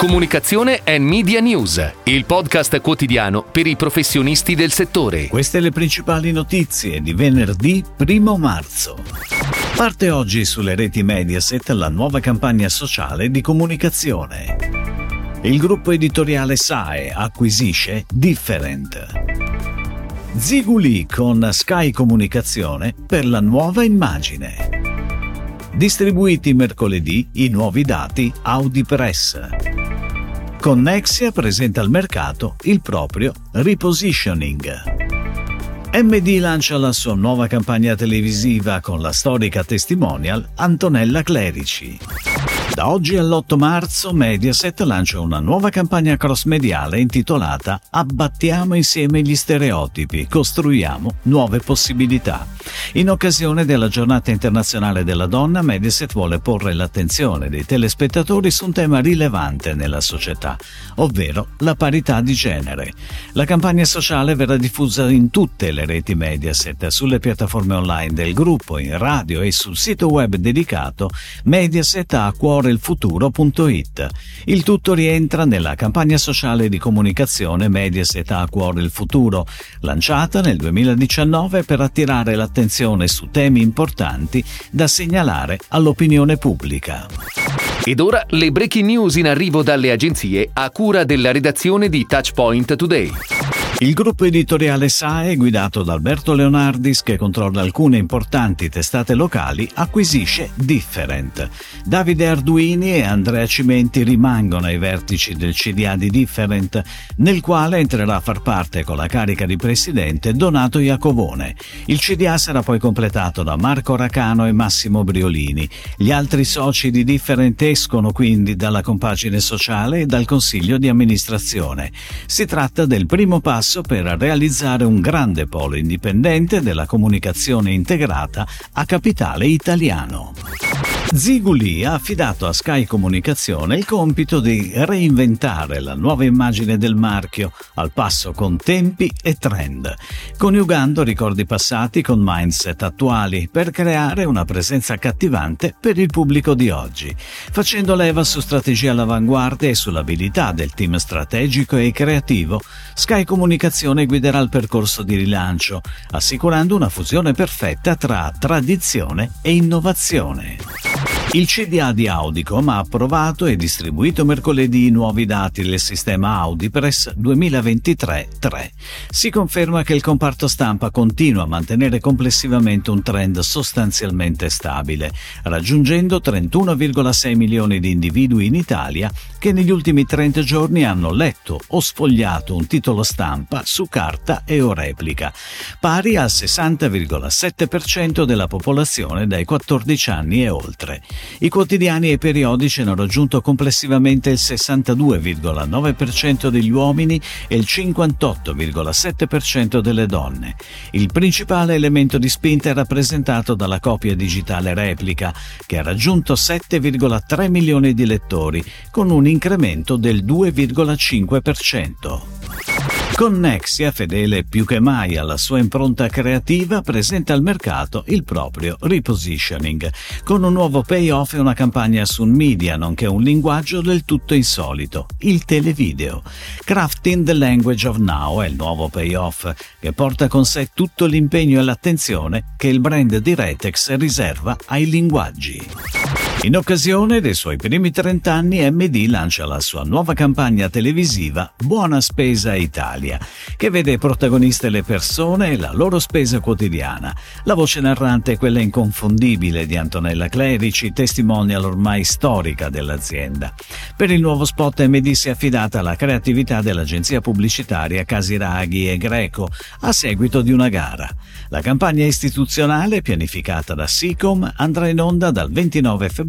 Comunicazione e Media News, il podcast quotidiano per i professionisti del settore. Queste le principali notizie di venerdì 1 marzo. Parte oggi sulle reti Mediaset la nuova campagna sociale di comunicazione. Il gruppo editoriale SAE acquisisce Different. Ziguli con Sky Comunicazione per la nuova immagine. Distribuiti mercoledì i nuovi dati Audi Press. Connexia presenta al mercato il proprio repositioning. MD lancia la sua nuova campagna televisiva con la storica testimonial Antonella Clerici. Da oggi all'8 marzo Mediaset lancia una nuova campagna cross-mediale intitolata Abbattiamo insieme gli stereotipi, costruiamo nuove possibilità. In occasione della giornata internazionale della donna, Mediaset vuole porre l'attenzione dei telespettatori su un tema rilevante nella società, ovvero la parità di genere. La campagna sociale verrà diffusa in tutte le reti Mediaset, sulle piattaforme online del gruppo, in radio e sul sito web dedicato Mediaset a cuore il Il tutto rientra nella campagna sociale di comunicazione Mediaset a cuore il futuro, lanciata nel 2019 per attirare l'attenzione su temi importanti da segnalare all'opinione pubblica. Ed ora le breaking news in arrivo dalle agenzie a cura della redazione di Touchpoint Today. Il gruppo editoriale SAE, guidato da Alberto Leonardis, che controlla alcune importanti testate locali, acquisisce Different. Davide Arduini e Andrea Cimenti rimangono ai vertici del CDA di Different, nel quale entrerà a far parte con la carica di presidente Donato Iacovone. Il CDA sarà poi completato da Marco Racano e Massimo Briolini. Gli altri soci di Different escono quindi dalla compagine sociale e dal consiglio di amministrazione. Si tratta del primo passo passo per realizzare un grande polo indipendente della comunicazione integrata a capitale italiano. Ziguli ha affidato a Sky Comunicazione il compito di reinventare la nuova immagine del marchio al passo con tempi e trend, coniugando ricordi passati con mindset attuali per creare una presenza accattivante per il pubblico di oggi, facendo leva su strategie all'avanguardia e sull'abilità del team strategico e creativo. Sky Comunicazione guiderà il percorso di rilancio, assicurando una fusione perfetta tra tradizione e innovazione. Il CDA di Audicom ha approvato e distribuito mercoledì i nuovi dati del sistema AudiPress 2023-3. Si conferma che il comparto stampa continua a mantenere complessivamente un trend sostanzialmente stabile, raggiungendo 31,6 milioni di individui in Italia che negli ultimi 30 giorni hanno letto o sfogliato un titolo stampa su carta e o replica, pari al 60,7% della popolazione dai 14 anni e oltre. I quotidiani e i periodici hanno raggiunto complessivamente il 62,9% degli uomini e il 58,7% delle donne. Il principale elemento di spinta è rappresentato dalla copia digitale replica, che ha raggiunto 7,3 milioni di lettori, con un incremento del 2,5%. Connexia, fedele più che mai alla sua impronta creativa, presenta al mercato il proprio repositioning, con un nuovo payoff e una campagna su media, nonché un linguaggio del tutto insolito, il televideo. Crafting the Language of Now è il nuovo payoff, che porta con sé tutto l'impegno e l'attenzione che il brand di Retex riserva ai linguaggi. In occasione dei suoi primi 30 anni, MD lancia la sua nuova campagna televisiva Buona Spesa Italia, che vede protagoniste le persone e la loro spesa quotidiana. La voce narrante è quella inconfondibile di Antonella Clerici, testimonial ormai storica dell'azienda. Per il nuovo spot MD si è affidata alla creatività dell'agenzia pubblicitaria Casiraghi e Greco a seguito di una gara. La campagna istituzionale, pianificata da SICOM, andrà in onda dal 29 febbraio